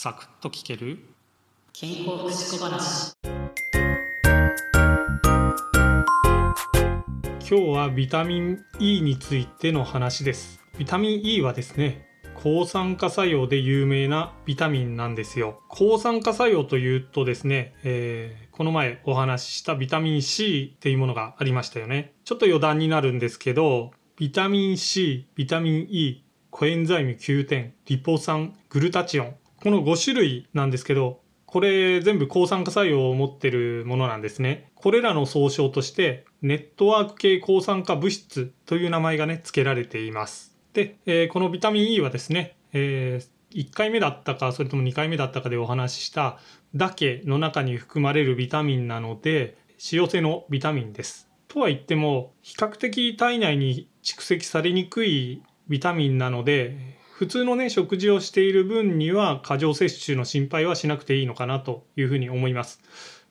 サクッと聞ける？健康福祉小話。今日はビタミン E についての話です。ビタミン E はですね抗酸化作用で有名なビタミンなんですよ。抗酸化作用というとですね、えー、この前お話ししたビタミン C っていうものがありましたよね。ちょっと余談になるんですけどビタミン C ビタミン E コエンザイム9点リポ酸グルタチオンこの5種類なんですけどこれ全部抗酸化作用を持ってるものなんですね。これらの総称としてネットワーク系抗酸化物質という名前がね付けられています。で、えー、このビタミン E はですね、えー、1回目だったかそれとも2回目だったかでお話ししたダケの中に含まれるビタミンなので使用性のビタミンです。とは言っても比較的体内に蓄積されにくいビタミンなので普通のね食事をしている分には過剰摂取の心配はしなくていいのかなというふうに思います。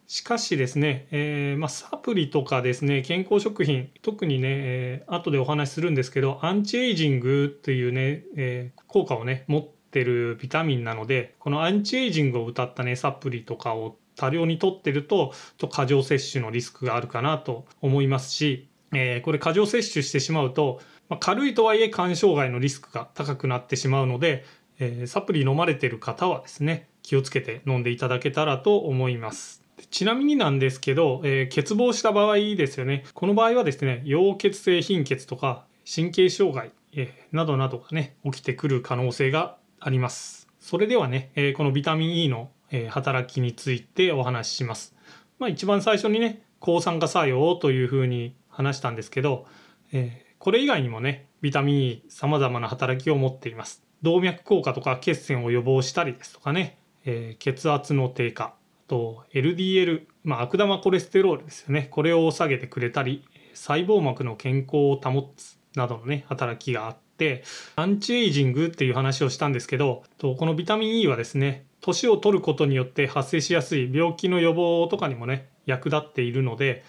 しかしですね、えー、まあ、サプリとかですね、健康食品、特にね、えー、後でお話しするんですけど、アンチエイジングっていうね、えー、効果をね、持ってるビタミンなので、このアンチエイジングを謳ったね、サプリとかを多量にとってると、と過剰摂取のリスクがあるかなと思いますし、えこれ過剰摂取してしまうと、まあ、軽いとはいえ肝障害のリスクが高くなってしまうので、えー、サプリ飲まれてる方はですね気をつけて飲んでいただけたらと思います。ちなみになんですけど、えー、欠乏した場合ですよね。この場合はですね、溶血性貧血とか神経障害、えー、などなどがね、起きてくる可能性があります。それではね、え、このビタミン E の、え働きについてお話しします。まあ一番最初にね、抗酸化作用というふうに話したんですけど、えこれ以外にもね、ビタミン E 様々な働きを持っています。動脈硬化とか血栓を予防したりですとかね、えー、血圧の低下、あと LDL、まあ、悪玉コレステロールですよね。これを下げてくれたり、細胞膜の健康を保つなどのね、働きがあって、アンチエイジングっていう話をしたんですけど、とこのビタミン E はですね、年を取ることによって発生しやすい病気の予防とかにもね、役立っているので、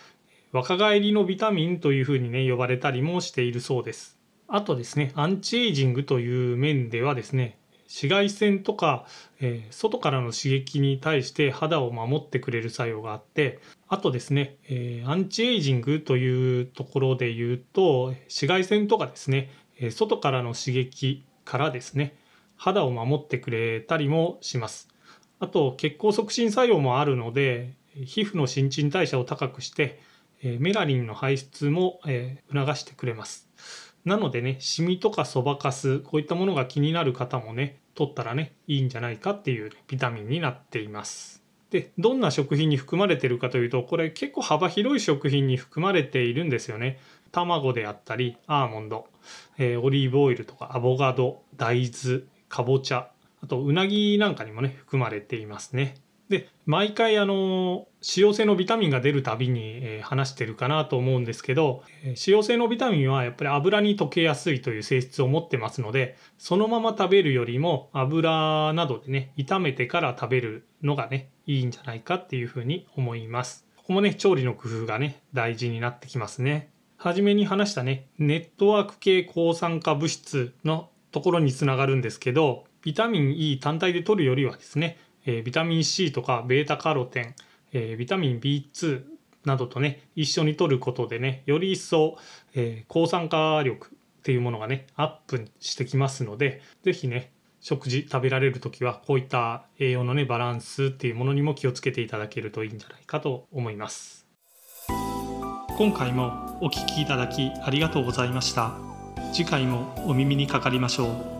若返りのビタミンというふうにね呼ばれたりもしているそうです。あとですねアンチエイジングという面ではですね紫外線とか、えー、外からの刺激に対して肌を守ってくれる作用があってあとですね、えー、アンチエイジングというところで言うと紫外線とかですね、えー、外からの刺激からですね肌を守ってくれたりもします。あと血行促進作用もあるので皮膚の新陳代謝を高くしてえメラリンの排出も、え促してくれます。なのでね、シミとかそばかす、こういったものが気になる方もね、取ったらね、いいんじゃないかっていうビタミンになっています。で、どんな食品に含まれてるかというと、これ結構幅広い食品に含まれているんですよね。卵であったり、アーモンド、えー、オリーブオイルとかアボカド、大豆、かぼちゃ、あとうなぎなんかにもね、含まれていますね。で毎回あの使用性のビタミンが出るたびに、え話してるかなと思うんですけど使用性のビタミンはやっぱり油に溶けやすいという性質を持ってますのでそのまま食べるよりも油などでね炒めてから食べるのがねいいんじゃないかっていうふうに思います。ここもね調理の工夫がね大事になってきますね。初めに話したねネットワーク系抗酸化物質のところにつながるんですけどビタミン E 単体で取るよりはですねえ、ビタミン C とかベータカロテン、え、ビタミン B2 などとね一緒に摂ることでねより一層、え、抗酸化力っていうものがねアップしてきますので是非ね食事食べられる時はこういった栄養のねバランスっていうものにも気をつけていただけるといいんじゃないかと思います。今回もお聴きいただきありがとうございました。次回もお耳にかかりましょう。